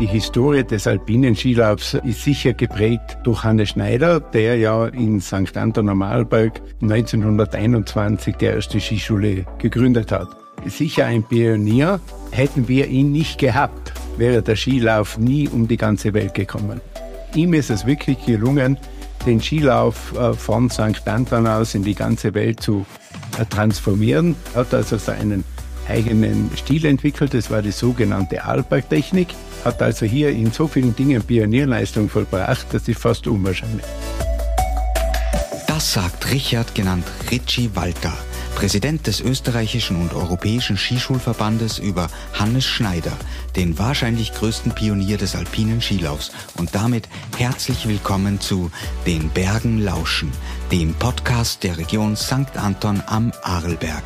Die Historie des alpinen Skilaufs ist sicher geprägt durch Hannes Schneider, der ja in St. Anton am Arlberg 1921 die erste Skischule gegründet hat. Sicher ein Pionier. Hätten wir ihn nicht gehabt, wäre der Skilauf nie um die ganze Welt gekommen. Ihm ist es wirklich gelungen, den Skilauf äh, von St. Anton aus in die ganze Welt zu äh, transformieren. Er hat also seinen eigenen Stil entwickelt. Das war die sogenannte Arlberg-Technik hat also hier in so vielen Dingen Pionierleistung vollbracht, das ist fast unwahrscheinlich. Das sagt Richard, genannt Richie Walter, Präsident des österreichischen und europäischen Skischulverbandes über Hannes Schneider, den wahrscheinlich größten Pionier des alpinen Skilaufs. Und damit herzlich willkommen zu Den Bergen lauschen, dem Podcast der Region St. Anton am Arlberg.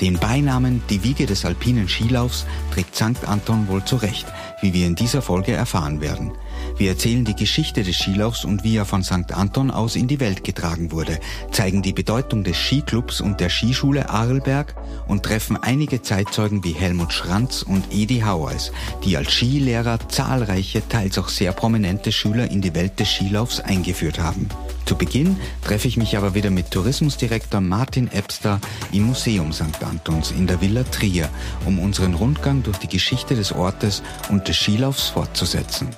Den Beinamen Die Wiege des alpinen Skilaufs trägt St. Anton wohl zurecht wie wir in dieser Folge erfahren werden. Wir erzählen die Geschichte des Skilaufs und wie er von St. Anton aus in die Welt getragen wurde, zeigen die Bedeutung des Skiclubs und der Skischule Arlberg und treffen einige Zeitzeugen wie Helmut Schranz und Edi Hauers, die als Skilehrer zahlreiche, teils auch sehr prominente Schüler in die Welt des Skilaufs eingeführt haben. Zu Beginn treffe ich mich aber wieder mit Tourismusdirektor Martin Ebster im Museum St. Antons in der Villa Trier, um unseren Rundgang durch die Geschichte des Ortes und des Skilaufs fortzusetzen.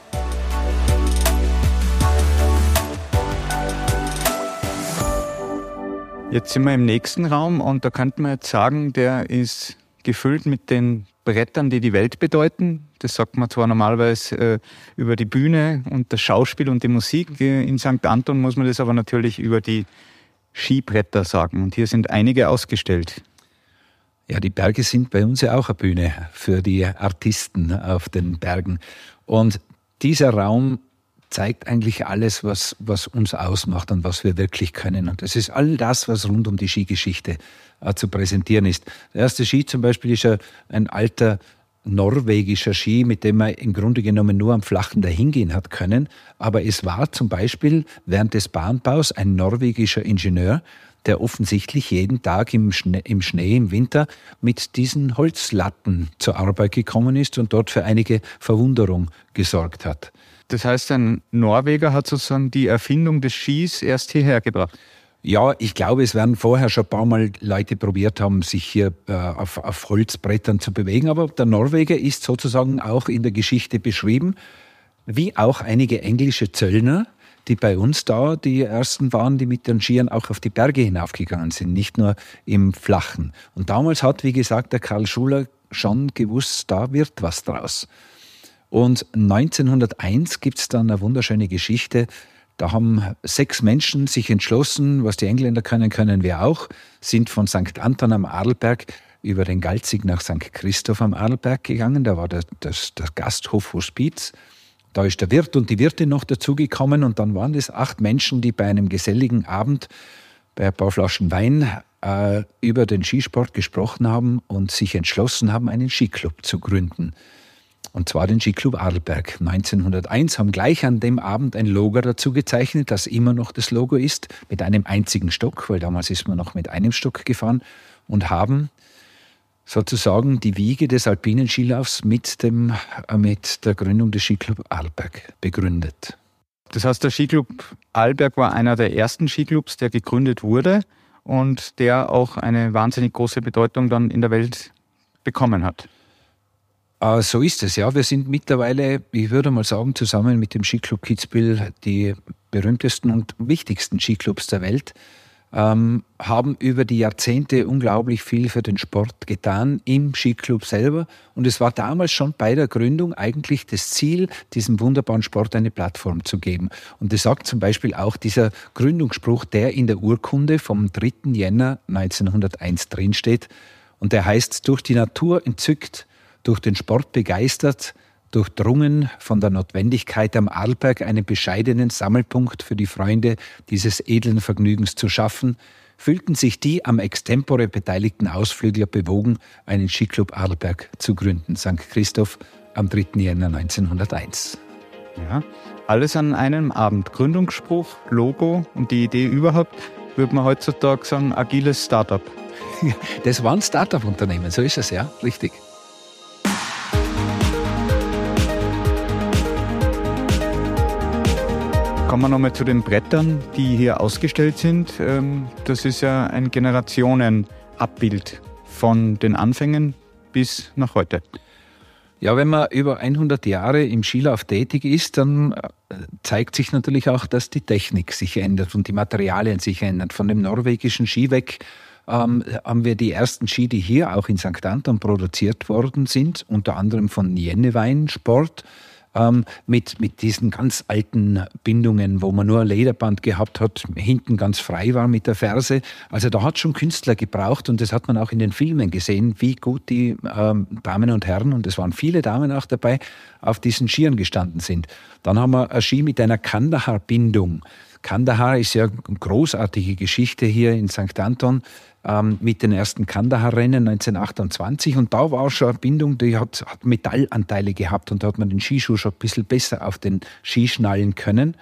Jetzt sind wir im nächsten Raum und da könnte man jetzt sagen, der ist gefüllt mit den Brettern, die die Welt bedeuten. Das sagt man zwar normalerweise äh, über die Bühne und das Schauspiel und die Musik. In St. Anton muss man das aber natürlich über die Skibretter sagen. Und hier sind einige ausgestellt. Ja, die Berge sind bei uns ja auch eine Bühne für die Artisten auf den Bergen. Und dieser Raum zeigt eigentlich alles, was, was uns ausmacht und was wir wirklich können. Und das ist all das, was rund um die Skigeschichte äh, zu präsentieren ist. Der erste Ski zum Beispiel ist ein, ein alter norwegischer Ski, mit dem man im Grunde genommen nur am Flachen dahingehen hat können. Aber es war zum Beispiel während des Bahnbaus ein norwegischer Ingenieur, der offensichtlich jeden Tag im Schnee, im Schnee, im Winter mit diesen Holzlatten zur Arbeit gekommen ist und dort für einige Verwunderung gesorgt hat. Das heißt, ein Norweger hat sozusagen die Erfindung des Skis erst hierher gebracht. Ja, ich glaube, es werden vorher schon ein paar Mal Leute probiert haben, sich hier äh, auf, auf Holzbrettern zu bewegen. Aber der Norweger ist sozusagen auch in der Geschichte beschrieben, wie auch einige englische Zöllner, die bei uns da die ersten waren, die mit den Skiern auch auf die Berge hinaufgegangen sind, nicht nur im Flachen. Und damals hat, wie gesagt, der Karl Schuler schon gewusst, da wird was draus. Und 1901 gibt es dann eine wunderschöne Geschichte. Da haben sechs Menschen sich entschlossen, was die Engländer können, können wir auch, sind von St. Anton am Arlberg über den Galzig nach St. Christoph am Arlberg gegangen. Da war der, das, der Gasthof Hospiz. Da ist der Wirt und die Wirtin noch dazugekommen und dann waren es acht Menschen, die bei einem geselligen Abend bei ein paar Flaschen Wein äh, über den Skisport gesprochen haben und sich entschlossen haben, einen Skiclub zu gründen. Und zwar den Skiclub Arlberg. 1901 haben gleich an dem Abend ein Logo dazu gezeichnet, das immer noch das Logo ist, mit einem einzigen Stock, weil damals ist man noch mit einem Stock gefahren, und haben sozusagen die Wiege des alpinen Skilaufs mit, dem, äh, mit der Gründung des Skiclub Arlberg begründet. Das heißt, der Skiclub Arlberg war einer der ersten Skiclubs, der gegründet wurde und der auch eine wahnsinnig große Bedeutung dann in der Welt bekommen hat. Uh, so ist es, ja. Wir sind mittlerweile, ich würde mal sagen, zusammen mit dem Skiclub Kitzbühel die berühmtesten und wichtigsten Skiclubs der Welt, ähm, haben über die Jahrzehnte unglaublich viel für den Sport getan im Skiclub selber. Und es war damals schon bei der Gründung eigentlich das Ziel, diesem wunderbaren Sport eine Plattform zu geben. Und das sagt zum Beispiel auch dieser Gründungsspruch, der in der Urkunde vom 3. Jänner 1901 drinsteht. Und der heißt, durch die Natur entzückt, durch den Sport begeistert, durchdrungen von der Notwendigkeit, am Arlberg einen bescheidenen Sammelpunkt für die Freunde dieses edlen Vergnügens zu schaffen, fühlten sich die am Extempore beteiligten Ausflügler bewogen, einen Skiclub Arlberg zu gründen. St. Christoph am 3. Jänner 1901. Ja, alles an einem Abend. Gründungsspruch, Logo und die Idee überhaupt, würde man heutzutage sagen, agiles Startup. Das war ein Startup-Unternehmen, so ist es ja, richtig. Kommen wir nochmal zu den Brettern, die hier ausgestellt sind. Ähm, das ist ja ein Generationenabbild von den Anfängen bis nach heute. Ja, wenn man über 100 Jahre im Skilauf tätig ist, dann äh, zeigt sich natürlich auch, dass die Technik sich ändert und die Materialien sich ändern. Von dem norwegischen Ski weg ähm, haben wir die ersten Ski, die hier auch in St. Anton produziert worden sind, unter anderem von Jennewein Sport ähm, mit, mit diesen ganz alten Bindungen, wo man nur Lederband gehabt hat, hinten ganz frei war mit der Ferse. Also da hat schon Künstler gebraucht und das hat man auch in den Filmen gesehen, wie gut die ähm, Damen und Herren, und es waren viele Damen auch dabei, auf diesen Skiern gestanden sind. Dann haben wir ein Ski mit einer Kandahar-Bindung. Kandahar ist ja eine großartige Geschichte hier in St. Anton ähm, mit den ersten Kandahar-Rennen 1928 und da war schon eine Bindung, die hat, hat Metallanteile gehabt und da hat man den Skischuh schon ein bisschen besser auf den Ski schnallen können.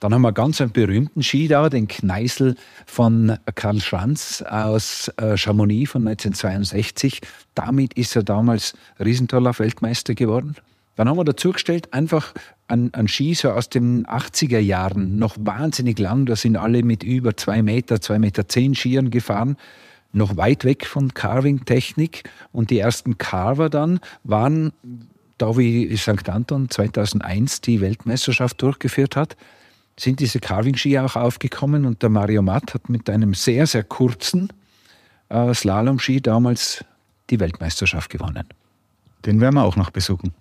Dann haben wir ganz einen berühmten Ski da, den Kneißl von Karl Schranz aus äh, Chamonix von 1962. Damit ist er damals Riesentoller Weltmeister geworden. Dann haben wir dazugestellt einfach einen, einen Ski so aus den 80er Jahren, noch wahnsinnig lang. Da sind alle mit über zwei Meter, zwei Meter zehn Skiern gefahren noch weit weg von Carving-Technik. Und die ersten Carver dann waren, da wie St. Anton 2001 die Weltmeisterschaft durchgeführt hat, sind diese Carving-Ski auch aufgekommen und der Mario Matt hat mit einem sehr, sehr kurzen äh, Slalom-Ski damals die Weltmeisterschaft gewonnen. Den werden wir auch noch besuchen.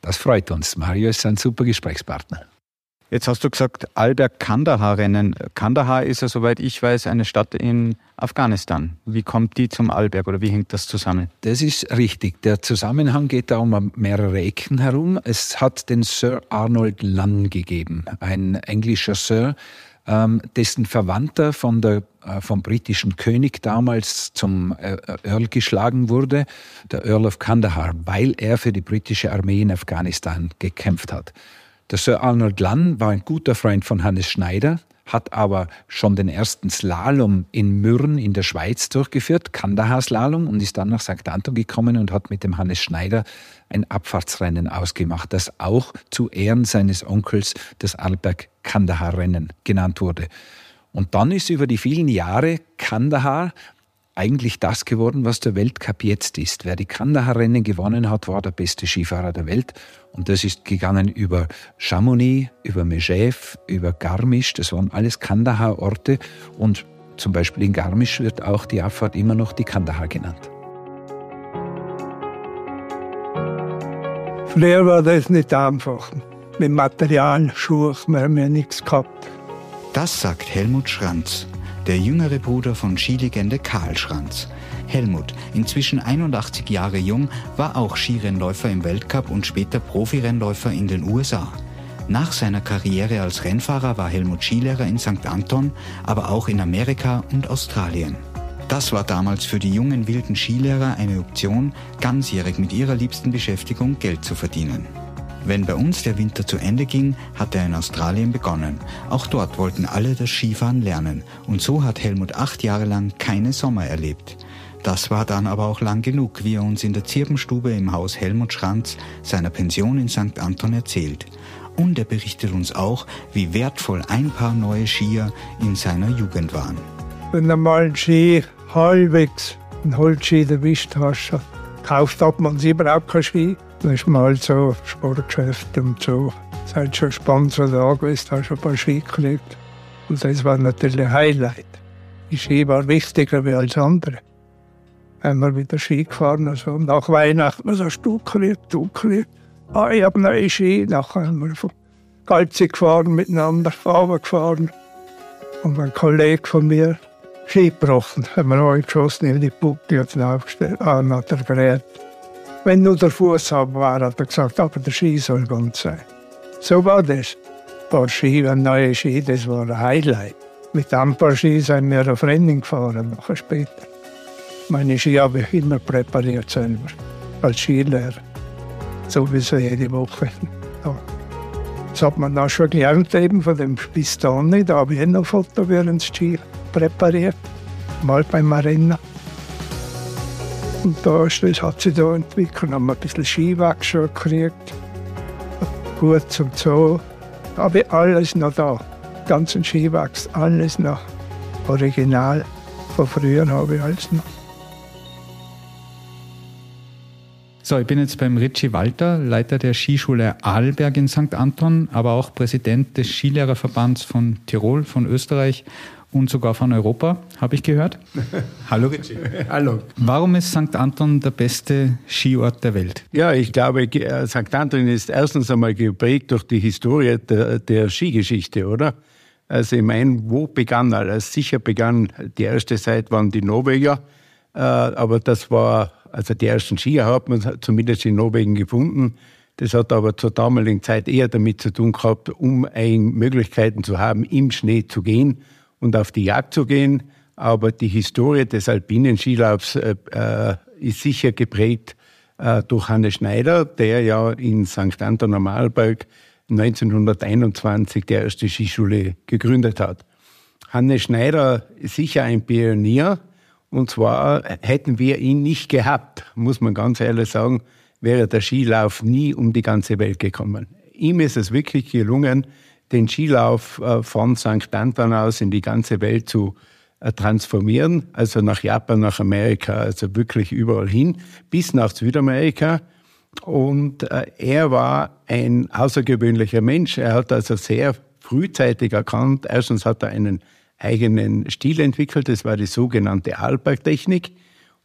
Das freut uns. Mario ist ein super Gesprächspartner. Jetzt hast du gesagt, Alberg Kandahar-Rennen. Kandahar ist ja, soweit ich weiß, eine Stadt in Afghanistan. Wie kommt die zum Alberg oder wie hängt das zusammen? Das ist richtig. Der Zusammenhang geht da um mehrere Ecken herum. Es hat den Sir Arnold Lunn gegeben, ein englischer Sir, dessen Verwandter von der, äh, vom britischen König damals zum äh, Earl geschlagen wurde, der Earl of Kandahar, weil er für die britische Armee in Afghanistan gekämpft hat. Der Sir Arnold Lunn war ein guter Freund von Hannes Schneider, hat aber schon den ersten Slalom in Mürren in der Schweiz durchgeführt, Kandahar-Slalom, und ist dann nach St. Anton gekommen und hat mit dem Hannes Schneider ein Abfahrtsrennen ausgemacht, das auch zu Ehren seines Onkels das Arlberg-Kandahar-Rennen genannt wurde. Und dann ist über die vielen Jahre Kandahar eigentlich das geworden, was der Weltcup jetzt ist. Wer die Kandahar-Rennen gewonnen hat, war der beste Skifahrer der Welt. Und das ist gegangen über Chamonix, über Megève, über Garmisch. Das waren alles Kandahar-Orte. Und zum Beispiel in Garmisch wird auch die Abfahrt immer noch die Kandahar genannt. Früher war das nicht einfach. Mit Material, Schuhe, wir haben ja nichts gehabt. Das sagt Helmut Schranz, der jüngere Bruder von Skilegende Karl Schranz. Helmut, inzwischen 81 Jahre jung, war auch Skirennläufer im Weltcup und später Profirennläufer in den USA. Nach seiner Karriere als Rennfahrer war Helmut Skilehrer in St. Anton, aber auch in Amerika und Australien. Das war damals für die jungen wilden Skilehrer eine Option, ganzjährig mit ihrer liebsten Beschäftigung Geld zu verdienen. Wenn bei uns der Winter zu Ende ging, hat er in Australien begonnen. Auch dort wollten alle das Skifahren lernen. Und so hat Helmut acht Jahre lang keine Sommer erlebt. Das war dann aber auch lang genug, wie er uns in der Zirpenstube im Haus Helmut Schranz seiner Pension in St. Anton erzählt. Und er berichtet uns auch, wie wertvoll ein paar neue Skier in seiner Jugend waren. Wenn du mal einen Ski halbwegs einen Holzski erwischt hast, kauft hat man überhaupt keinen Ski. Da ist mal so Sportgeschäft und so. Seit schon Sponsor da gewesen, hast schon ein paar Ski gekriegt. Und das war natürlich ein Highlight. Die Ski war wichtiger als alles andere. Haben wir wieder Ski gefahren, also nach Weihnachten so stuckeliert, stuckeliert. Ah, ich habe neue Ski. Nachher haben wir von Galzig gefahren, miteinander gefahren. Und ein Kollege von mir, Ski gebrochen, haben wir neu geschossen in die Puppe und aufgestellt. Ah, dann hat er gerät. Wenn nur der Fuß ab war, hat er gesagt, aber der Ski soll ganz sein. So war das. Ein paar Ski, ein neuer Ski, das war ein Highlight. Mit ein paar Ski sind wir auf Rennen gefahren, nachher später. Meine Ski habe ich immer präpariert selber, als Skilehrer. Sowieso jede Woche. Ja. Das hat man dann schon gelernt, eben von dem Pistone. Da habe ich noch Foto während Ski präpariert, mal beim Arena. Und da hat sich da entwickelt, haben wir ein bisschen Skiwachs schon gekriegt. Gut zum Zoo. Ich alles noch da. ganzen Skiwachs, alles noch original von früher habe ich alles noch. So, ich bin jetzt beim Richie Walter, Leiter der Skischule Arlberg in St. Anton, aber auch Präsident des Skilehrerverbands von Tirol, von Österreich und sogar von Europa, habe ich gehört. Hallo Richie. Hallo. Warum ist St. Anton der beste Skiort der Welt? Ja, ich glaube, äh, St. Anton ist erstens einmal geprägt durch die Historie der, der Skigeschichte, oder? Also ich meine, wo begann alles? Sicher begann die erste Zeit waren die Norweger, äh, aber das war, also die ersten Skier hat man zumindest in Norwegen gefunden. Das hat aber zur damaligen Zeit eher damit zu tun gehabt, um Möglichkeiten zu haben, im Schnee zu gehen und auf die Jagd zu gehen. Aber die Historie des alpinen Skilaufs äh, äh, ist sicher geprägt äh, durch Hannes Schneider, der ja in St. Anton am Arlberg 1921 die erste Skischule gegründet hat. Hannes Schneider ist sicher ein Pionier. Und zwar hätten wir ihn nicht gehabt, muss man ganz ehrlich sagen, wäre der Skilauf nie um die ganze Welt gekommen. Ihm ist es wirklich gelungen, den Skilauf äh, von St. Anton aus in die ganze Welt zu äh, transformieren, also nach Japan, nach Amerika, also wirklich überall hin, bis nach Südamerika. Und äh, er war ein außergewöhnlicher Mensch. Er hat also sehr frühzeitig erkannt, erstens hat er einen eigenen Stil entwickelt, das war die sogenannte Alberg-Technik.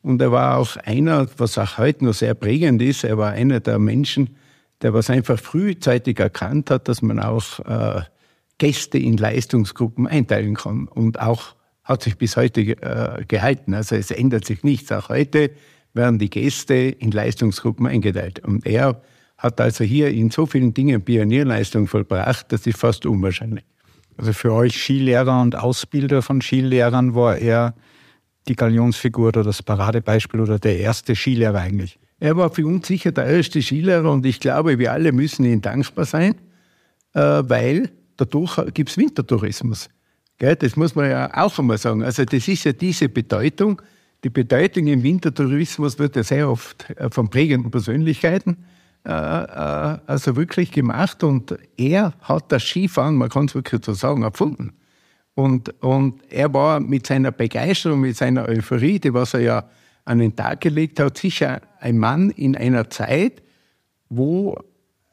Und er war auch einer, was auch heute noch sehr prägend ist, er war einer der Menschen, der was einfach frühzeitig erkannt hat, dass man auch äh, Gäste in Leistungsgruppen einteilen kann. Und auch hat sich bis heute äh, gehalten. Also es ändert sich nichts. Auch heute werden die Gäste in Leistungsgruppen eingeteilt. Und er hat also hier in so vielen Dingen Pionierleistung vollbracht, das ist fast unwahrscheinlich. Also für euch Skilehrer und Ausbilder von Skilehrern war er die Galionsfigur oder das Paradebeispiel oder der erste Skilehrer eigentlich? Er war für uns sicher der erste Skilehrer und ich glaube, wir alle müssen ihm dankbar sein, äh, weil dadurch gibt es Wintertourismus. Das muss man ja auch einmal sagen. Also das ist ja diese Bedeutung. Die Bedeutung im Wintertourismus wird ja sehr oft äh, von prägenden Persönlichkeiten äh, also wirklich gemacht und er hat das Skifahren, man kann es wirklich so sagen, erfunden. Und, und er war mit seiner Begeisterung, mit seiner Euphorie, die was er ja an den Tag gelegt hat, sicher ein Mann in einer Zeit, wo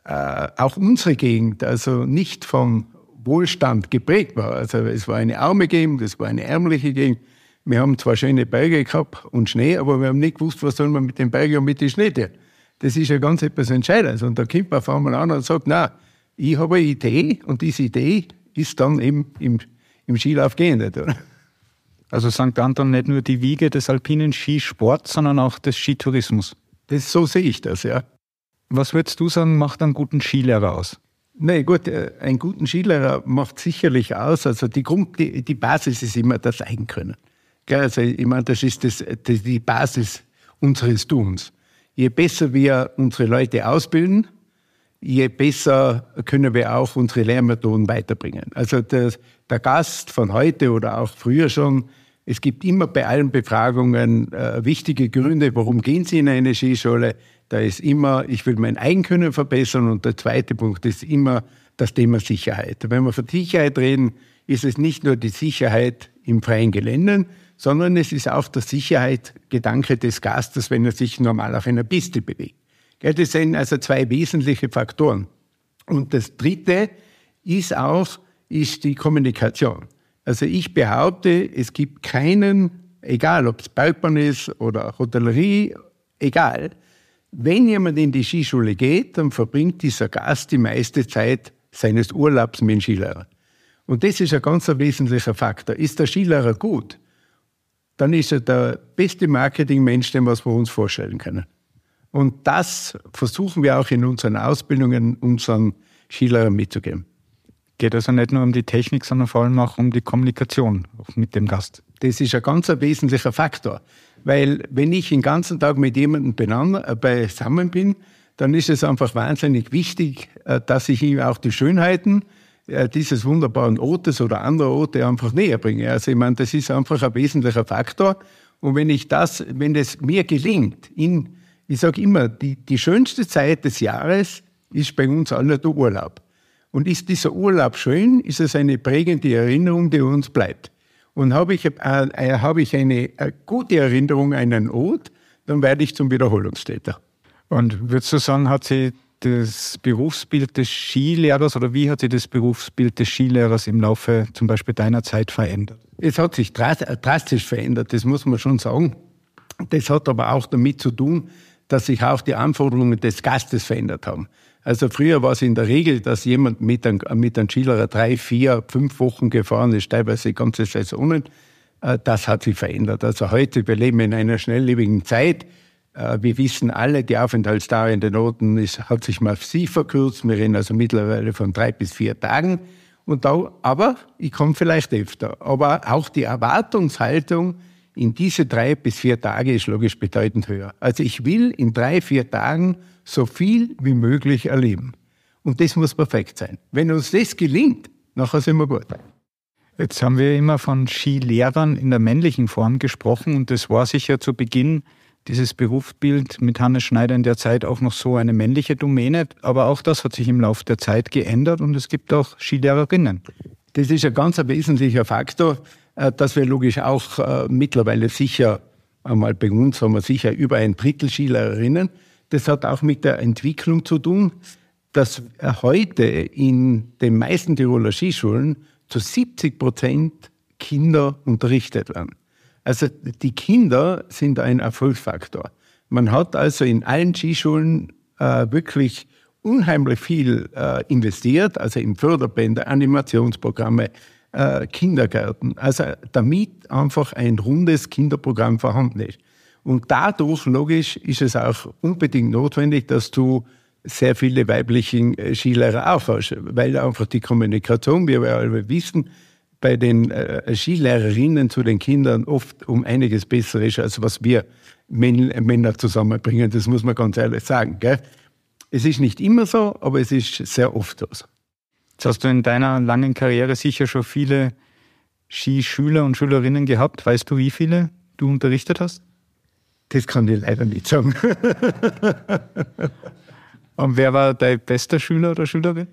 äh, auch unsere Gegend also nicht vom Wohlstand geprägt war. Also es war eine arme Gegend, es war eine ärmliche Gegend. Wir haben zwar schöne Berge gehabt und Schnee, aber wir haben nicht gewusst, was soll man mit den Bergen und mit den Schnee tun. Das ist ja ganz etwas Entscheidendes. Und da kommt man auf einmal an und sagt, na, ich habe eine Idee und diese Idee ist dann eben im, im Skilauf geendet. Oder? Also St. Anton nicht nur die Wiege des alpinen Skisports, sondern auch des Skitourismus. Das, so sehe ich das, ja. Was würdest du sagen, macht einen guten Skilehrer aus? Nee, gut, äh, einen guten Skilehrer macht sicherlich aus. Also die, Grund, die, die Basis ist immer das Eigenkönnen. Also ich meine, das ist das, das die Basis unseres Tuns. Je besser wir unsere Leute ausbilden, je besser können wir auch unsere Lehrmethoden weiterbringen. Also der, der Gast von heute oder auch früher schon es gibt immer bei allen Befragungen äh, wichtige Gründe, warum gehen Sie in eine Skischule. Da ist immer, ich will mein Eigenkönnen verbessern und der zweite Punkt ist immer das Thema Sicherheit. Wenn wir von Sicherheit reden, ist es nicht nur die Sicherheit im freien Gelände, sondern es ist auch der Sicherheitsgedanke des Gastes, wenn er sich normal auf einer Piste bewegt. Das sind also zwei wesentliche Faktoren. Und das dritte ist auch, ist die Kommunikation. Also ich behaupte, es gibt keinen, egal ob es Bergbahn ist oder Hotellerie, egal, wenn jemand in die Skischule geht, dann verbringt dieser Gast die meiste Zeit seines Urlaubs mit dem Skilehrer. Und das ist ein ganz wesentlicher Faktor. Ist der Skilehrer gut, dann ist er der beste Marketingmensch, den wir uns vorstellen können. Und das versuchen wir auch in unseren Ausbildungen unseren Skilehrern mitzugeben. Geht also nicht nur um die Technik, sondern vor allem auch um die Kommunikation mit dem Gast. Das ist ein ganz wesentlicher Faktor. Weil wenn ich den ganzen Tag mit jemandem äh, beisammen bin, dann ist es einfach wahnsinnig wichtig, äh, dass ich ihm auch die Schönheiten äh, dieses wunderbaren Ortes oder anderer Orte einfach näher bringe. Also ich meine, das ist einfach ein wesentlicher Faktor. Und wenn ich das, wenn es mir gelingt, in, ich sage immer, die, die schönste Zeit des Jahres ist bei uns alle der Urlaub. Und ist dieser Urlaub schön, ist es eine prägende Erinnerung, die uns bleibt. Und habe ich, äh, äh hab ich eine, äh, gute Erinnerung an einen Ort, dann werde ich zum Wiederholungstäter. Und würdest du sagen, hat sich das Berufsbild des Skilehrers oder wie hat sich das Berufsbild des Skilehrers im Laufe zum Beispiel deiner Zeit verändert? Es hat sich drastisch verändert, das muss man schon sagen. Das hat aber auch damit zu tun, dass sich auch die Anforderungen des Gastes verändert haben. Also früher war es in der Regel, dass jemand mit einem, mit einem Skilehrer drei, vier, fünf Wochen gefahren ist, teilweise ganze Saisonen. Äh, das hat sich verändert. Also heute, wir leben in einer schnelllebigen Zeit. Äh, wir wissen alle, die Aufenthaltsdauer in den Noten hat sich massiv verkürzt. Wir reden also mittlerweile von drei bis vier Tagen. Und da, aber ich komme vielleicht öfter. Aber auch die Erwartungshaltung in diese drei bis vier Tage ist logisch bedeutend höher. Also ich will in drei, vier Tagen so viel wie möglich erleben. Und das muss perfekt sein. Wenn uns das gelingt, nachher sind wir gut. Jetzt haben wir immer von Skilehrern in der männlichen Form gesprochen und das war sicher zu Beginn dieses Berufsbild mit Hannes Schneider in der Zeit auch noch so eine männliche Domäne. Aber auch das hat sich im Laufe der Zeit geändert und es gibt auch Skilehrerinnen. Das ist ein ganz wesentlicher Faktor, dass wir logisch auch äh, mittlerweile sicher, einmal bei uns haben wir sicher über ein Drittel Skilehrerinnen. Das hat auch mit der Entwicklung zu tun, dass heute in den meisten Tiroler Skischulen zu 70 Prozent Kinder unterrichtet werden. Also die Kinder sind ein Erfolgsfaktor. Man hat also in allen Skischulen äh, wirklich unheimlich viel äh, investiert, also in Förderbände, Animationsprogramme, äh, Kindergärten. Also damit einfach ein rundes Kinderprogramm vorhanden ist. Und dadurch, logisch, ist es auch unbedingt notwendig, dass du sehr viele weibliche äh, Skilehrer auch hast, weil einfach die Kommunikation, wie wir alle wissen, bei den äh, Skilehrerinnen zu den Kindern oft um einiges besser ist, als was wir Männer zusammenbringen. Das muss man ganz ehrlich sagen. Gell? Es ist nicht immer so, aber es ist sehr oft so. Jetzt hast du in deiner langen Karriere sicher schon viele Skischüler und Schülerinnen gehabt. Weißt du, wie viele du unterrichtet hast? Das kann ich leider nicht sagen. und wer war dein bester Schüler oder Schülerin?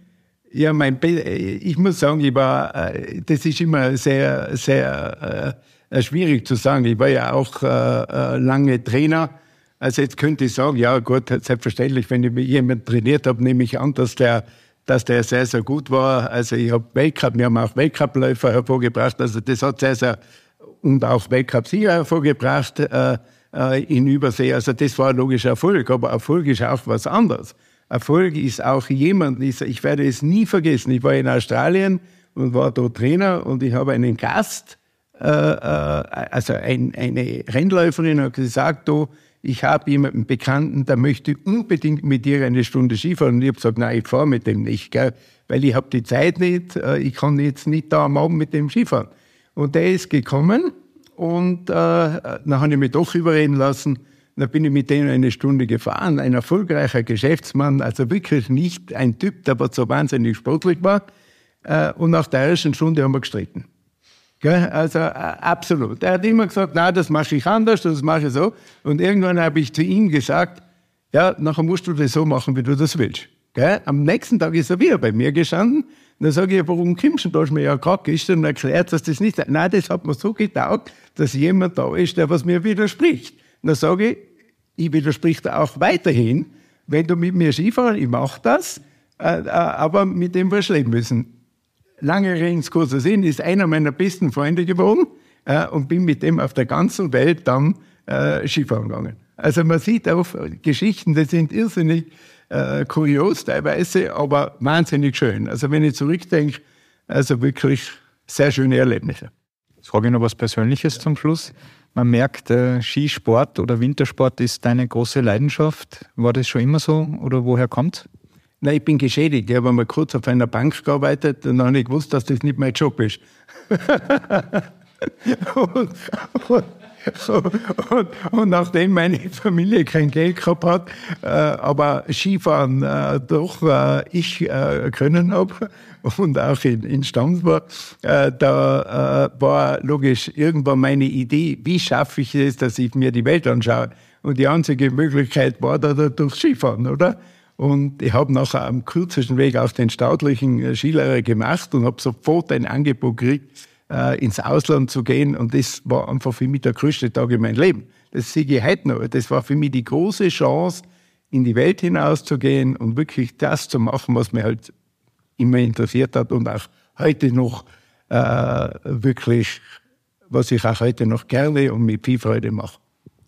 Ja, mein Be ich muss sagen, ich war, äh, das ist immer sehr, sehr äh, schwierig zu sagen. Ich war ja auch äh, äh, lange Trainer. Also jetzt könnte ich sagen, ja gut, selbstverständlich, wenn ich jemanden trainiert habe, nehme ich an, dass der, dass der sehr, sehr gut war. Also ich habe Weltcup, wir haben auch Weltcup-Läufer hervorgebracht. Also das hat sehr, sehr, und auch Weltcup-Sieger hervorgebracht. Äh, äh, in Übersee. Also das war ein logischer Erfolg, aber Erfolg ist auch was anderes. Erfolg ist auch jemand, ich werde es nie vergessen, ich war in Australien und war dort Trainer und ich habe einen Gast, äh, äh, also ein, eine Rennläuferin hat gesagt, du, ich habe jemanden Bekannten, der möchte unbedingt mit dir eine Stunde Skifahren. Und ich habe gesagt, nein, ich fahre mit dem nicht, gell? weil ich habe die Zeit nicht, äh, ich kann jetzt nicht da am Abend mit dem Skifahren. Und der ist gekommen und äh, dann habe ich mich doch überreden lassen. Dann bin ich mit denen eine Stunde gefahren. Ein erfolgreicher Geschäftsmann, also wirklich nicht ein Typ, der aber so wahnsinnig sportlich war. Äh, und nach der ersten Stunde haben wir gestritten. Gell? Also äh, absolut. Er hat immer gesagt, na, das mache ich anders, das mache ich so. Und irgendwann habe ich zu ihm gesagt, ja, nachher musst du das so machen, wie du das willst. Gell? Am nächsten Tag ist er wieder bei mir gestanden dann sage ich, warum kommst du? Da du mir ja gerade gestern erklärt, dass das nicht, nein, das hat mir so getaugt, dass jemand da ist, der was mir widerspricht. dann sage ich, ich widersprich da auch weiterhin, wenn du mit mir Skifahren, ich mache das, äh, äh, aber mit dem wirst du leben müssen. Lange Reden, kurzer ist einer meiner besten Freunde geworden äh, und bin mit dem auf der ganzen Welt dann äh, Skifahren gegangen. Also man sieht auf Geschichten, die sind irrsinnig äh, kurios teilweise, aber wahnsinnig schön. Also wenn ich zurückdenke, also wirklich sehr schöne Erlebnisse. Jetzt frage ich noch was Persönliches zum Schluss. Man merkt, äh, Skisport oder Wintersport ist deine große Leidenschaft. War das schon immer so oder woher kommt? Nein, ich bin geschädigt. Ich habe mal kurz auf einer Bank gearbeitet und dann habe ich gewusst, dass das nicht mein Job ist. und, und, und, und, nachdem meine Familie kein Geld gehabt hat, äh, aber Skifahren äh, doch äh, ich äh, können habe und auch in, in Stammsburg, äh, da äh, war logisch irgendwann meine Idee, wie schaffe ich es, dass ich mir die Welt anschaue. Und die einzige Möglichkeit war da durch Skifahren, oder? Und ich habe nachher am kürzesten Weg auch den staatlichen äh, Skilehrer gemacht und habe sofort ein Angebot gekriegt, äh, ins Ausland zu gehen. Und das war einfach für mich der größte Tag in meinem Leben. Das sehe ich heute noch. Das war für mich die große Chance, in die Welt hinauszugehen und wirklich das zu machen, was mich halt immer interessiert hat und auch heute noch äh, wirklich, was ich auch heute noch gerne und mit viel Freude mache.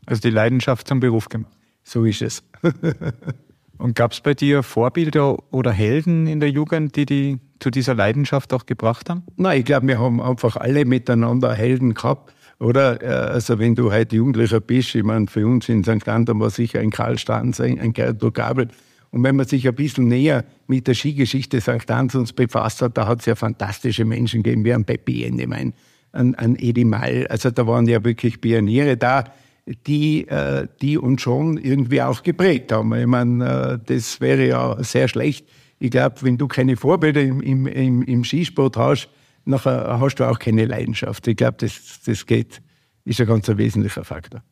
Also die Leidenschaft zum Beruf gemacht. So ist es. Und gab es bei dir Vorbilder oder Helden in der Jugend, die die zu dieser Leidenschaft auch gebracht haben? Nein, ich glaube, wir haben einfach alle miteinander Helden gehabt. Oder? Äh, also wenn du heute Jugendlicher bist, ich meine, für uns in St. Anton war sicher ein Karl Stanz, ein Gerdo Gabel. Und wenn man sich ein bisschen näher mit der Skigeschichte St. Antons befasst hat, da hat es ja fantastische Menschen gegeben, wie ein Peppi Endemein, ein, ein Edi Mall. Also da waren ja wirklich Pioniere da die, äh, die uns schon irgendwie auch geprägt haben. Ich meine, äh, das wäre ja sehr schlecht. Ich glaube, wenn du keine Vorbilder im, im, im, Skisport hast, nachher hast du auch keine Leidenschaft. Ich glaube, das, das geht, ist ein ganz wesentlicher Faktor.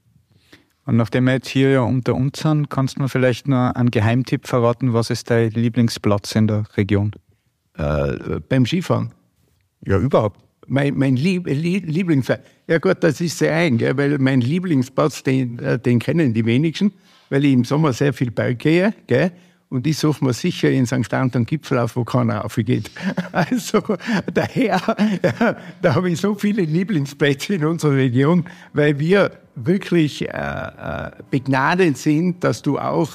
Und nachdem wir jetzt hier ja unter uns sind, kannst du mir vielleicht noch einen Geheimtipp verraten, was ist dein Lieblingsplatz in der Region? Äh, beim Skifahren. Ja, überhaupt mein, mein Lieb, Lieblings... Ja gut, das ist sehr ein, gell, weil mein Lieblingsplatz, den, äh, den kennen die wenigsten, weil ich im Sommer sehr viel Berg gehe. Gell, und ich suche mir sicher in St. Anton Gipfel auf, wo keiner aufgeht. Also daher, ja, da habe ich so viele Lieblingsplätze in unserer Region, weil wir wirklich äh, äh, begnadet sind, dass du auch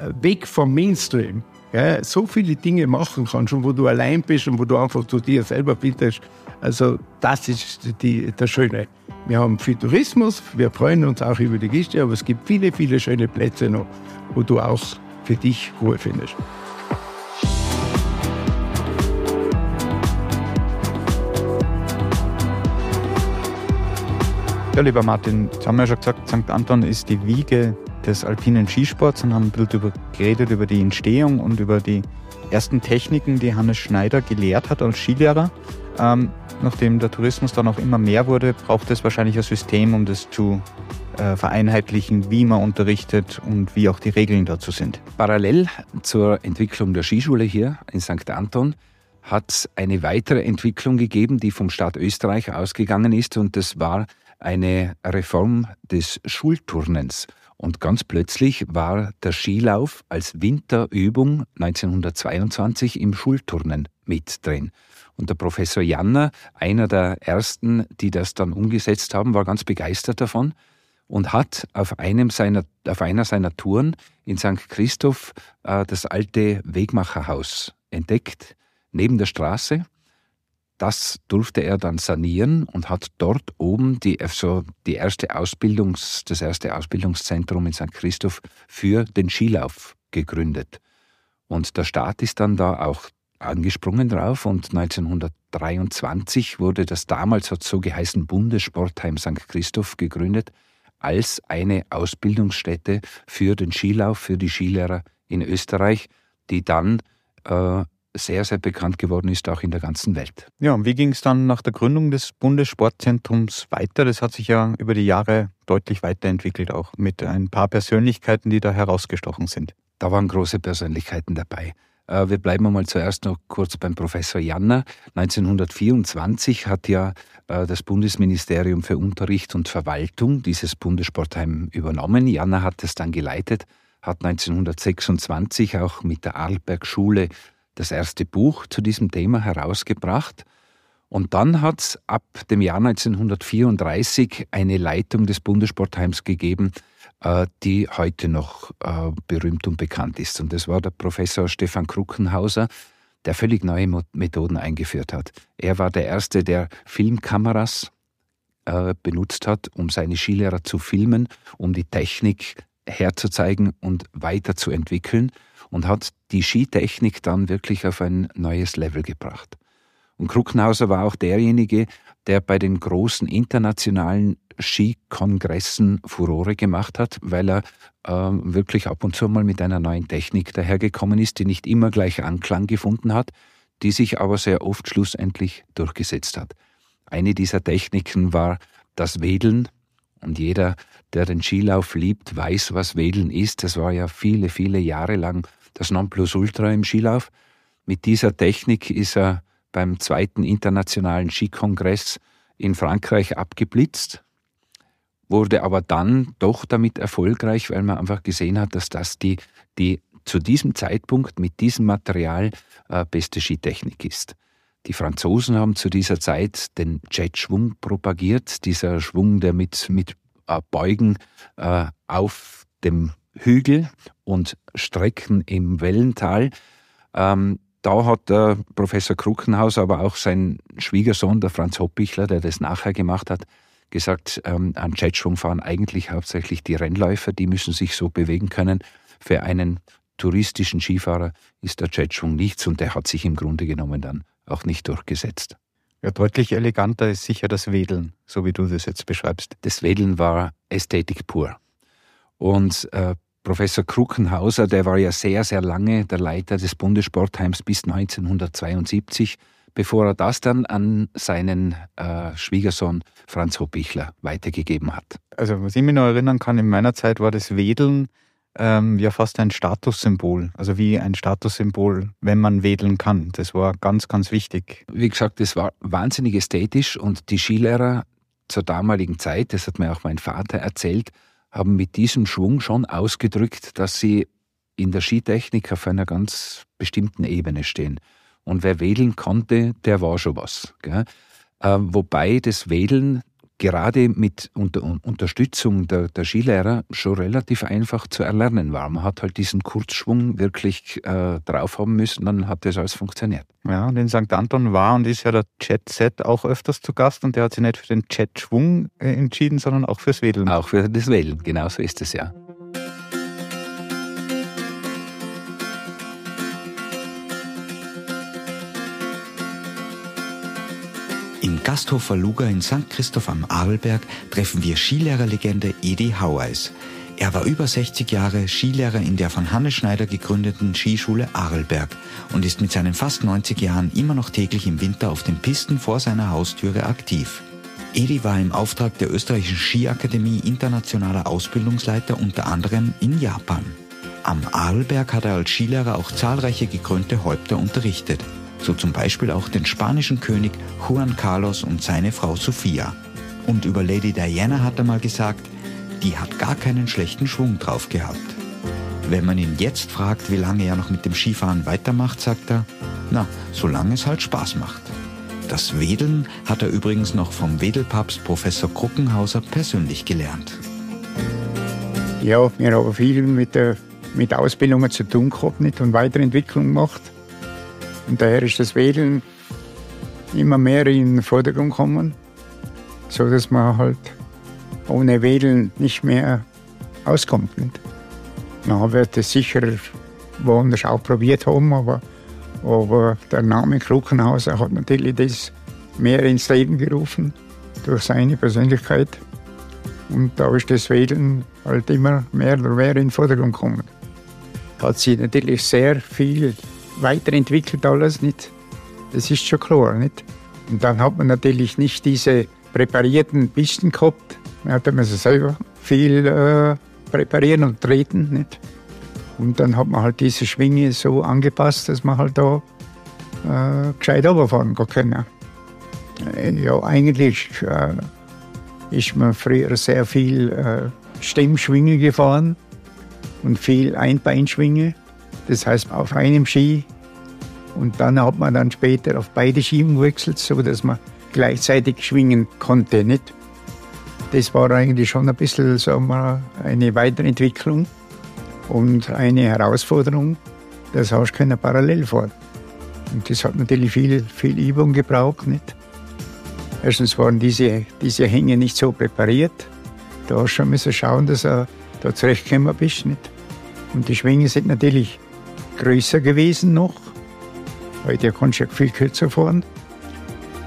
äh, weg vom Mainstream ja, so viele Dinge machen kannst und wo du allein bist und wo du einfach zu dir selber findest. Also das ist die, das Schöne. Wir haben viel Tourismus, wir freuen uns auch über die Giste, aber es gibt viele, viele schöne Plätze noch, wo du auch für dich Ruhe findest. Ja, lieber Martin, jetzt haben wir ja schon gesagt, St. Anton ist die Wiege des alpinen Skisports und haben ein bisschen über, geredet über die Entstehung und über die ersten Techniken, die Hannes Schneider gelehrt hat als Skilehrer. Ähm, nachdem der Tourismus dann auch immer mehr wurde, braucht es wahrscheinlich ein System, um das zu äh, vereinheitlichen, wie man unterrichtet und wie auch die Regeln dazu sind. Parallel zur Entwicklung der Skischule hier in St. Anton hat es eine weitere Entwicklung gegeben, die vom Staat Österreich ausgegangen ist und das war eine Reform des Schulturnens. Und ganz plötzlich war der Skilauf als Winterübung 1922 im Schulturnen mit drin. Und der Professor Janner, einer der ersten, die das dann umgesetzt haben, war ganz begeistert davon und hat auf, einem seiner, auf einer seiner Touren in St. Christoph äh, das alte Wegmacherhaus entdeckt, neben der Straße das durfte er dann sanieren und hat dort oben die, also die erste Ausbildungs, das erste Ausbildungszentrum in St. Christoph für den Skilauf gegründet. Und der Staat ist dann da auch angesprungen drauf und 1923 wurde das damals hat so geheißen Bundessportheim St. Christoph gegründet als eine Ausbildungsstätte für den Skilauf, für die Skilehrer in Österreich, die dann äh, sehr, sehr bekannt geworden ist, auch in der ganzen Welt. Ja, und wie ging es dann nach der Gründung des Bundessportzentrums weiter? Das hat sich ja über die Jahre deutlich weiterentwickelt, auch mit ein paar Persönlichkeiten, die da herausgestochen sind. Da waren große Persönlichkeiten dabei. Äh, wir bleiben mal zuerst noch kurz beim Professor Janner. 1924 hat ja äh, das Bundesministerium für Unterricht und Verwaltung dieses Bundessportheim übernommen. Janner hat es dann geleitet, hat 1926 auch mit der Arlberg-Schule das erste Buch zu diesem Thema herausgebracht. Und dann hat es ab dem Jahr 1934 eine Leitung des Bundessportheims gegeben, äh, die heute noch äh, berühmt und bekannt ist. Und das war der Professor Stefan Kruckenhauser, der völlig neue Methoden eingeführt hat. Er war der Erste, der Filmkameras äh, benutzt hat, um seine Skilehrer zu filmen, um die Technik herzuzeigen und weiterzuentwickeln und hat die Skitechnik dann wirklich auf ein neues Level gebracht. Und Kruckenhauser war auch derjenige, der bei den großen internationalen Skikongressen Furore gemacht hat, weil er äh, wirklich ab und zu mal mit einer neuen Technik dahergekommen ist, die nicht immer gleich Anklang gefunden hat, die sich aber sehr oft schlussendlich durchgesetzt hat. Eine dieser Techniken war das Wedeln. Und jeder, der den Skilauf liebt, weiß, was Wedeln ist. Das war ja viele, viele Jahre lang das Nonplusultra im Skilauf. Mit dieser Technik ist er beim zweiten internationalen Skikongress in Frankreich abgeblitzt, wurde aber dann doch damit erfolgreich, weil man einfach gesehen hat, dass das die, die zu diesem Zeitpunkt mit diesem Material äh, beste Skitechnik ist. Die Franzosen haben zu dieser Zeit den Jetschwung propagiert, dieser Schwung, der mit, mit äh, Beugen äh, auf dem Hügel und Strecken im Wellental. Ähm, da hat der Professor Kruckenhaus, aber auch sein Schwiegersohn, der Franz Hoppichler, der das nachher gemacht hat, gesagt, ähm, an Jetschwung fahren eigentlich hauptsächlich die Rennläufer, die müssen sich so bewegen können. Für einen touristischen Skifahrer ist der Jetschwung nichts und der hat sich im Grunde genommen dann auch nicht durchgesetzt. Ja, deutlich eleganter ist sicher das Wedeln, so wie du das jetzt beschreibst. Das Wedeln war Ästhetik pur. Und äh, Professor Kruckenhauser, der war ja sehr, sehr lange der Leiter des Bundessportheims bis 1972, bevor er das dann an seinen äh, Schwiegersohn Franz Hoppichler weitergegeben hat. Also was ich mich noch erinnern kann, in meiner Zeit war das Wedeln ähm, ja fast ein Statussymbol. Also wie ein Statussymbol, wenn man wedeln kann. Das war ganz, ganz wichtig. Wie gesagt, das war wahnsinnig ästhetisch und die Skilehrer zur damaligen Zeit, das hat mir auch mein Vater erzählt, haben mit diesem Schwung schon ausgedrückt, dass sie in der Skitechnik auf einer ganz bestimmten Ebene stehen. Und wer wedeln konnte, der war schon was. Gell? Ähm, wobei das Wedeln gerade mit unter, Unterstützung der, der, Skilehrer schon relativ einfach zu erlernen war. Man hat halt diesen Kurzschwung wirklich äh, drauf haben müssen, dann hat das alles funktioniert. Ja, und in St. Anton war und ist ja der Jet Set auch öfters zu Gast und der hat sich nicht für den Jet-Schwung äh, entschieden, sondern auch fürs Wedeln. Auch für das Wedeln, genau so ist es ja. Im Gasthofer Luga in St. Christoph am Arlberg treffen wir Skilehrerlegende Edi Haueis. Er war über 60 Jahre Skilehrer in der von Hannes Schneider gegründeten Skischule Arlberg und ist mit seinen fast 90 Jahren immer noch täglich im Winter auf den Pisten vor seiner Haustüre aktiv. Edi war im Auftrag der österreichischen Skiakademie internationaler Ausbildungsleiter unter anderem in Japan. Am Arlberg hat er als Skilehrer auch zahlreiche gekrönte Häupter unterrichtet so zum Beispiel auch den spanischen König Juan Carlos und seine Frau Sophia. Und über Lady Diana hat er mal gesagt, die hat gar keinen schlechten Schwung drauf gehabt. Wenn man ihn jetzt fragt, wie lange er noch mit dem Skifahren weitermacht, sagt er, na, solange es halt Spaß macht. Das Wedeln hat er übrigens noch vom Wedelpapst Professor Kruckenhauser persönlich gelernt. Ja, wir haben viel mit, der, mit Ausbildungen zu tun gehabt und Weiterentwicklung gemacht. Und daher ist das Wedeln immer mehr in den Vordergrund gekommen, so dass man halt ohne Wedeln nicht mehr auskommt. Nicht? Man wird es sicher woanders auch probiert haben, aber, aber der Name Kruckenhauser hat natürlich das mehr ins Leben gerufen durch seine Persönlichkeit. Und da ist das Wedeln halt immer mehr oder mehr in den Vordergrund gekommen. Hat sich natürlich sehr viel weiterentwickelt alles nicht. Das ist schon klar, nicht? Und dann hat man natürlich nicht diese präparierten Pisten gehabt. Man hat man selber viel äh, präparieren und treten, nicht? Und dann hat man halt diese Schwinge so angepasst, dass man halt da äh, gescheit runterfahren kann. Äh, ja, eigentlich äh, ist man früher sehr viel äh, Stemmschwinge gefahren und viel Einbeinschwinge. Das heißt, auf einem Ski und dann hat man dann später auf beide Schienen gewechselt, so dass man gleichzeitig schwingen konnte. Nicht? Das war eigentlich schon ein bisschen sagen wir, eine Weiterentwicklung und eine Herausforderung. Das hast du parallel fahren. Und das hat natürlich viel, viel Übung gebraucht. Nicht? Erstens waren diese, diese Hänge nicht so präpariert. Da hast du schon schauen, dass du da zurechtgekommen bist. Nicht? Und die Schwingen sind natürlich größer gewesen noch. Heute kannst du ja viel kürzer fahren,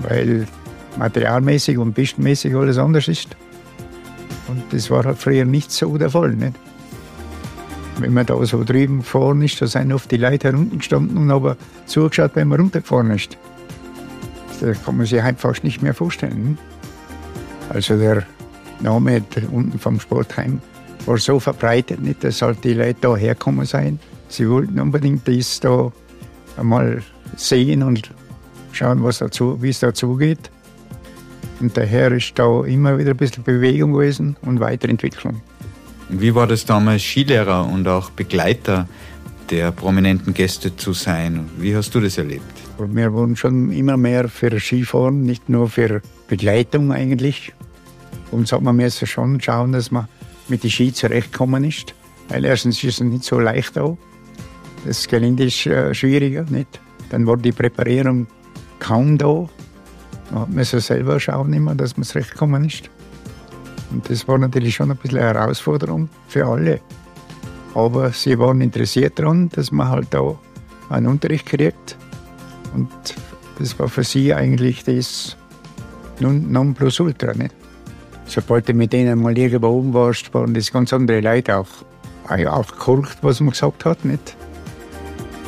weil materialmäßig und pistenmäßig alles anders ist. Und das war halt früher nicht so der Fall. Nicht? Wenn man da so drüben gefahren ist, da sind oft die Leute herunten gestanden und haben zugeschaut, wenn man runtergefahren ist. Das kann man sich einfach nicht mehr vorstellen. Also der Name unten vom Sportheim war so verbreitet, nicht, dass halt die Leute da herkommen sein sie wollten unbedingt das da einmal sehen und schauen, was dazu, wie es dazu geht. Und daher ist da immer wieder ein bisschen Bewegung gewesen und Weiterentwicklung. Wie war das damals, Skilehrer und auch Begleiter der prominenten Gäste zu sein? Wie hast du das erlebt? Wir wurden schon immer mehr für Skifahren, nicht nur für Begleitung eigentlich. Uns hat man müssen schon schauen, dass man mit den Ski zurechtkommen ist. Weil erstens ist es nicht so leicht auch. Das Gelände ist äh, schwieriger, nicht? Dann war die Präparierung kaum da. Man muss selber schauen, immer, dass man zurechtkommen ist. Und das war natürlich schon ein bisschen eine Herausforderung für alle. Aber sie waren interessiert daran, dass man halt da einen Unterricht kriegt. Und das war für sie eigentlich das Nonplusultra. Nicht? Sobald du mit denen mal irgendwo oben warst, waren das ganz andere Leute auch, auch gekorkt, was man gesagt hat. Nicht?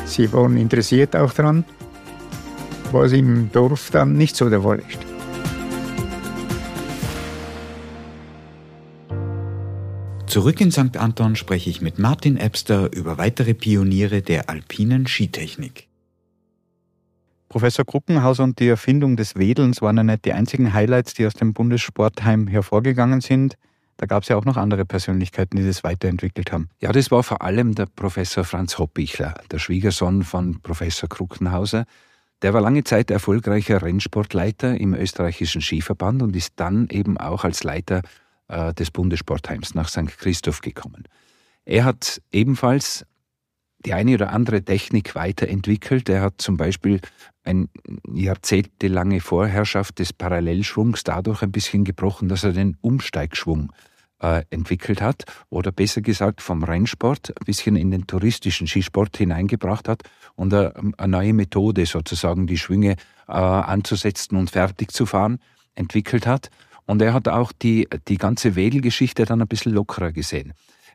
Sie waren interessiert auch daran, was im Dorf dann nicht so der Fall ist. Zurück in St. Anton spreche ich mit Martin Ebster über weitere Pioniere der alpinen Skitechnik. Professor Kruckenhauser und die Erfindung des Wedelns waren ja nicht die einzigen Highlights, die aus dem Bundessportheim hervorgegangen sind. Da gab es ja auch noch andere Persönlichkeiten, die das weiterentwickelt haben. Ja, das war vor allem der Professor Franz Hoppichler, der Schwiegersohn von Professor Kruckenhauser. Der war lange Zeit erfolgreicher Rennsportleiter im österreichischen Skiverband und ist dann eben auch als Leiter äh, des Bundessportheims nach St. Christoph gekommen. Er hat ebenfalls die eine oder andere Technik weiterentwickelt. Er hat zum Beispiel eine jahrzehntelange Vorherrschaft des Parallelschwungs dadurch ein bisschen gebrochen, dass er den Umsteigschwung äh, entwickelt hat oder besser gesagt vom Rennsport ein bisschen in den touristischen Skisport hineingebracht hat und eine, eine neue Methode sozusagen die Schwünge äh, anzusetzen und fertig zu fahren entwickelt hat. Und er hat auch die, die ganze Wedelgeschichte dann ein bisschen lockerer gesehen.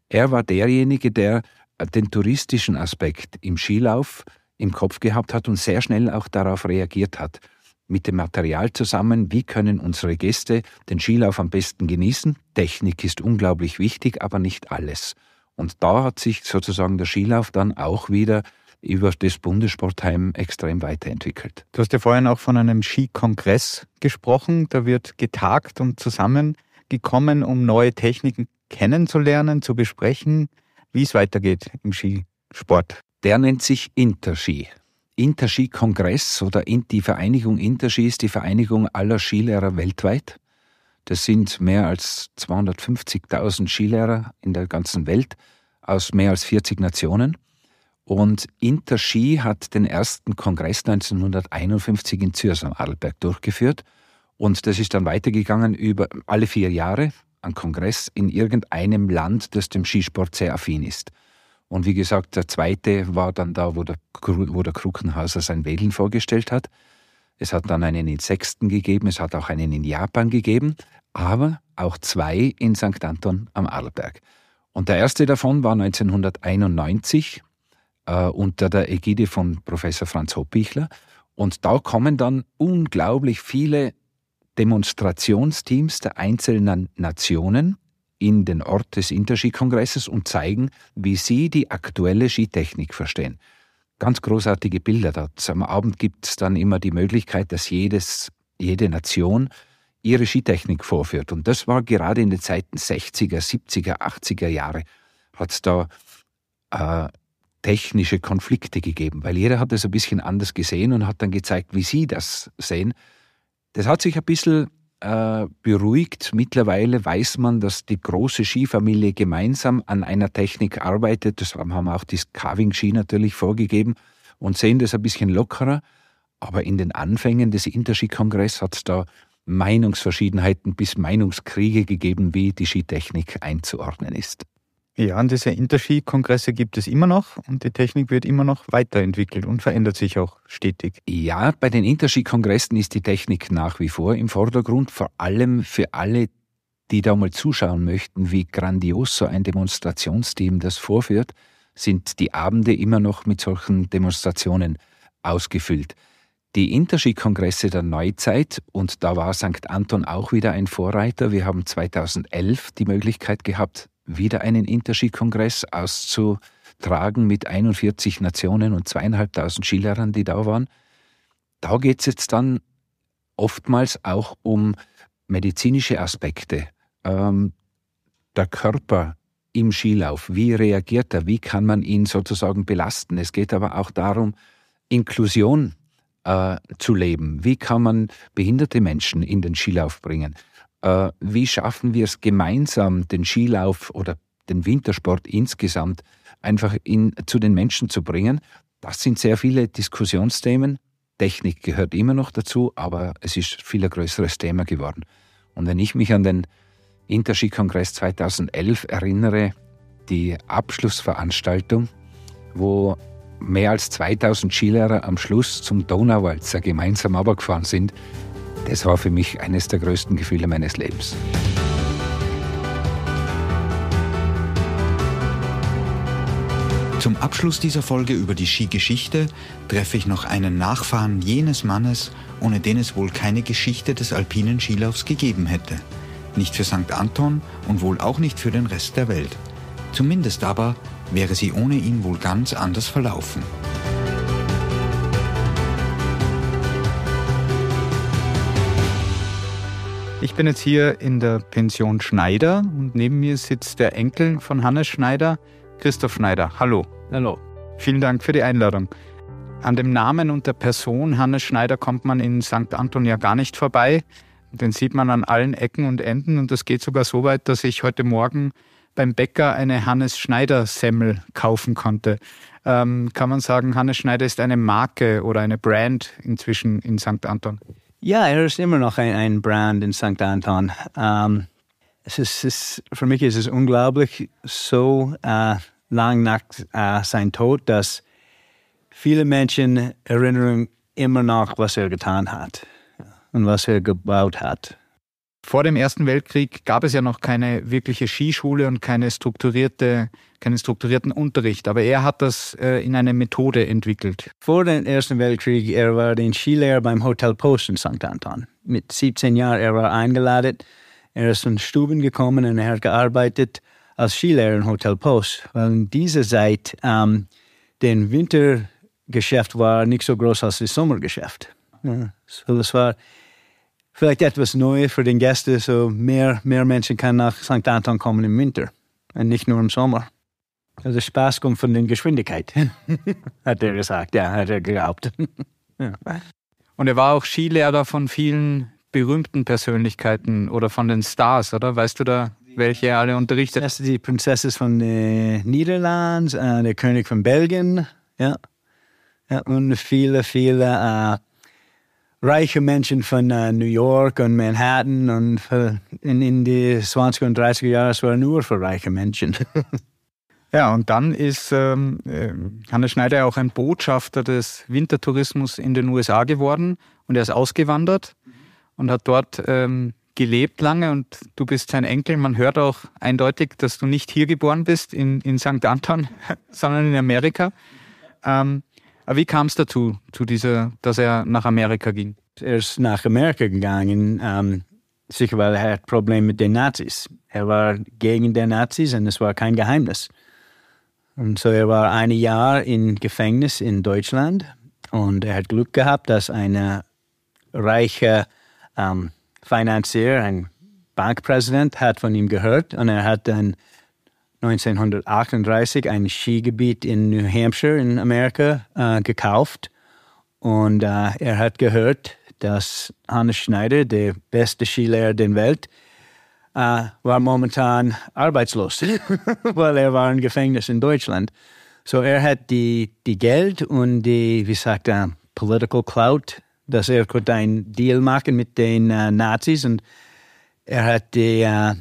Er war derjenige, der den touristischen Aspekt im Skilauf im Kopf gehabt hat und sehr schnell auch darauf reagiert hat. Mit dem Material zusammen, wie können unsere Gäste den Skilauf am besten genießen? Technik ist unglaublich wichtig, aber nicht alles. Und da hat sich sozusagen der Skilauf dann auch wieder über das Bundessportheim extrem weiterentwickelt. Du hast ja vorhin auch von einem Skikongress gesprochen. Da wird getagt und zusammengekommen, um neue Techniken kennenzulernen, zu besprechen wie es weitergeht im Skisport. Der nennt sich Interski. Interski-Kongress oder die Vereinigung Interski ist die Vereinigung aller Skilehrer weltweit. Das sind mehr als 250.000 Skilehrer in der ganzen Welt aus mehr als 40 Nationen. Und Interski hat den ersten Kongress 1951 in Zürs am Arlberg durchgeführt. Und das ist dann weitergegangen über alle vier Jahre ein Kongress in irgendeinem Land, das dem Skisport sehr affin ist. Und wie gesagt, der zweite war dann da, wo der, wo der Kruckenhauser sein Wedeln vorgestellt hat. Es hat dann einen in Sechsten gegeben, es hat auch einen in Japan gegeben, aber auch zwei in St. Anton am Arlberg. Und der erste davon war 1991 äh, unter der Ägide von Professor Franz Hoppichler. Und da kommen dann unglaublich viele Demonstrationsteams der einzelnen Nationen in den Ort des Interski-Kongresses und zeigen, wie sie die aktuelle Skitechnik verstehen. Ganz großartige Bilder dort. Am Abend gibt es dann immer die Möglichkeit, dass jedes, jede Nation ihre Skitechnik vorführt. Und das war gerade in den Zeiten 60er, 70er, 80er Jahre, hat es da äh, technische Konflikte gegeben, weil jeder hat es ein bisschen anders gesehen und hat dann gezeigt, wie sie das sehen. Das hat sich ein bisschen äh, beruhigt. Mittlerweile weiß man, dass die große Skifamilie gemeinsam an einer Technik arbeitet. Das haben auch die Carving-Ski natürlich vorgegeben und sehen das ein bisschen lockerer. Aber in den Anfängen des Interski-Kongress hat es da Meinungsverschiedenheiten bis Meinungskriege gegeben, wie die Skitechnik einzuordnen ist. Ja, und diese Interski-Kongresse gibt es immer noch und die Technik wird immer noch weiterentwickelt und verändert sich auch stetig. Ja, bei den Interski-Kongressen ist die Technik nach wie vor im Vordergrund, vor allem für alle, die da mal zuschauen möchten, wie grandios so ein Demonstrationsteam das vorführt, sind die Abende immer noch mit solchen Demonstrationen ausgefüllt. Die Interski-Kongresse der Neuzeit, und da war St. Anton auch wieder ein Vorreiter. Wir haben 2011 die Möglichkeit gehabt, wieder einen Interski-Kongress auszu, tragen mit 41 Nationen und zweieinhalbtausend Skilehrern, die da waren. Da geht es jetzt dann oftmals auch um medizinische Aspekte. Ähm, der Körper im Skilauf, wie reagiert er, wie kann man ihn sozusagen belasten. Es geht aber auch darum, Inklusion äh, zu leben. Wie kann man behinderte Menschen in den Skilauf bringen? Äh, wie schaffen wir es gemeinsam, den Skilauf oder den Wintersport insgesamt einfach in, zu den Menschen zu bringen? Das sind sehr viele Diskussionsthemen. Technik gehört immer noch dazu, aber es ist viel ein größeres Thema geworden. Und wenn ich mich an den Interski-Kongress 2011 erinnere, die Abschlussveranstaltung, wo mehr als 2000 Skilehrer am Schluss zum Donauwalzer gemeinsam runtergefahren sind, das war für mich eines der größten Gefühle meines Lebens. Zum Abschluss dieser Folge über die Skigeschichte treffe ich noch einen Nachfahren jenes Mannes, ohne den es wohl keine Geschichte des alpinen Skilaufs gegeben hätte. Nicht für St. Anton und wohl auch nicht für den Rest der Welt. Zumindest aber wäre sie ohne ihn wohl ganz anders verlaufen. Ich bin jetzt hier in der Pension Schneider und neben mir sitzt der Enkel von Hannes Schneider, Christoph Schneider. Hallo. Hallo. Vielen Dank für die Einladung. An dem Namen und der Person Hannes Schneider kommt man in St. Anton ja gar nicht vorbei. Den sieht man an allen Ecken und Enden und das geht sogar so weit, dass ich heute Morgen beim Bäcker eine Hannes Schneider Semmel kaufen konnte. Ähm, kann man sagen, Hannes Schneider ist eine Marke oder eine Brand inzwischen in St. Anton? Ja, er ist immer noch ein, ein Brand in St. Anton. Ähm, es ist, es, für mich ist es unglaublich, so äh, lang nach äh, seinem Tod, dass viele Menschen erinnern immer noch, was er getan hat und was er gebaut hat. Vor dem Ersten Weltkrieg gab es ja noch keine wirkliche Skischule und keine strukturierte, keinen strukturierten Unterricht, aber er hat das äh, in eine Methode entwickelt. Vor dem Ersten Weltkrieg, er war den Skilehrer beim Hotel Post in St. Anton. Mit 17 Jahren, er war eingeladen, er ist in Stuben gekommen und er hat gearbeitet als Skilehrer im Hotel Post. Weil in dieser Zeit ähm, den Wintergeschäft war nicht so groß als das Sommergeschäft. Ja, so das war vielleicht etwas Neues für den Gäste, so mehr, mehr Menschen können nach St. Anton kommen im Winter und nicht nur im Sommer. Also Spaß kommt von der Geschwindigkeit, hat er gesagt, ja, hat er geglaubt. ja. Und er war auch Skilehrer von vielen berühmten Persönlichkeiten oder von den Stars, oder? Weißt du da, welche er alle unterrichtet? Das ist die Prinzessin von äh, Niederland, äh, der König von Belgien, ja. ja und viele, viele äh, reiche Menschen von uh, New York und Manhattan und in, in die 20er und 30er Jahre, es war nur für reiche Menschen. ja, und dann ist ähm, äh, Hannes Schneider auch ein Botschafter des Wintertourismus in den USA geworden und er ist ausgewandert und hat dort ähm, gelebt lange und du bist sein Enkel. Man hört auch eindeutig, dass du nicht hier geboren bist, in, in St. Anton, sondern in Amerika. Ähm, aber wie kam es dazu, zu dieser, dass er nach Amerika ging? Er ist nach Amerika gegangen, ähm, sicher weil er hat Probleme mit den Nazis. Er war gegen die Nazis und es war kein Geheimnis. Und so er war ein Jahr im Gefängnis in Deutschland und er hat Glück gehabt, dass ein reicher ähm, Finanzier, ein Bankpräsident, hat von ihm gehört und er hat dann 1938 ein Skigebiet in New Hampshire in Amerika äh, gekauft. Und äh, er hat gehört, dass Hannes Schneider, der beste Skilehrer der Welt, äh, war momentan arbeitslos, weil er war im Gefängnis in Deutschland. So er hat die, die Geld und die, wie sagt er, Political Clout, dass er konnte einen Deal machen mit den äh, Nazis und er hat die äh,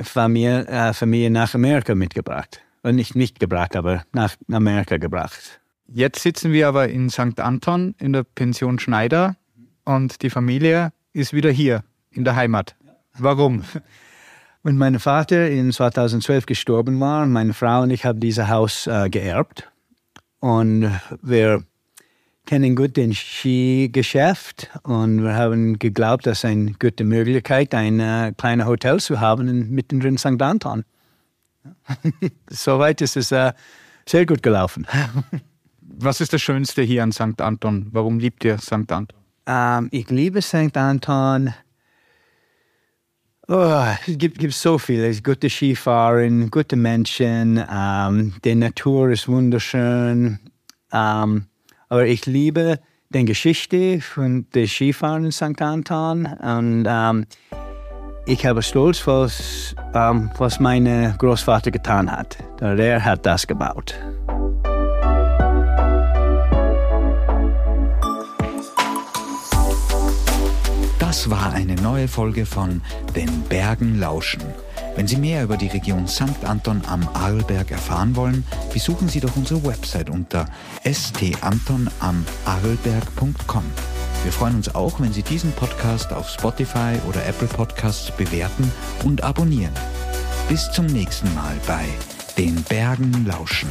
Familie, äh, Familie nach Amerika mitgebracht. Und nicht mitgebracht, aber nach Amerika gebracht. Jetzt sitzen wir aber in St. Anton in der Pension Schneider und die Familie ist wieder hier in der Heimat. Warum? Wenn mein Vater in 2012 gestorben war, meine Frau und ich haben dieses Haus äh, geerbt und wir kennen gut den Skigeschäft und wir haben geglaubt, dass eine gute Möglichkeit, ein äh, kleines Hotel zu haben in, mittendrin in St. Anton. Soweit ist es äh, sehr gut gelaufen. Was ist das Schönste hier an St. Anton? Warum liebt ihr St. Anton? Ähm, ich liebe St. Anton. Oh, es gibt, gibt so viel. Es gute Skifahren, gute Menschen, ähm, die Natur ist wunderschön. Ähm, aber ich liebe die Geschichte von der Skifahren in St. Anton und ähm, ich habe Stolz, was, ähm, was mein Großvater getan hat. Der hat das gebaut. Das war eine neue Folge von Den Bergen lauschen. Wenn Sie mehr über die Region St. Anton am Arlberg erfahren wollen, besuchen Sie doch unsere Website unter stantonam-arlberg.com. Wir freuen uns auch, wenn Sie diesen Podcast auf Spotify oder Apple Podcasts bewerten und abonnieren. Bis zum nächsten Mal bei Den Bergen lauschen.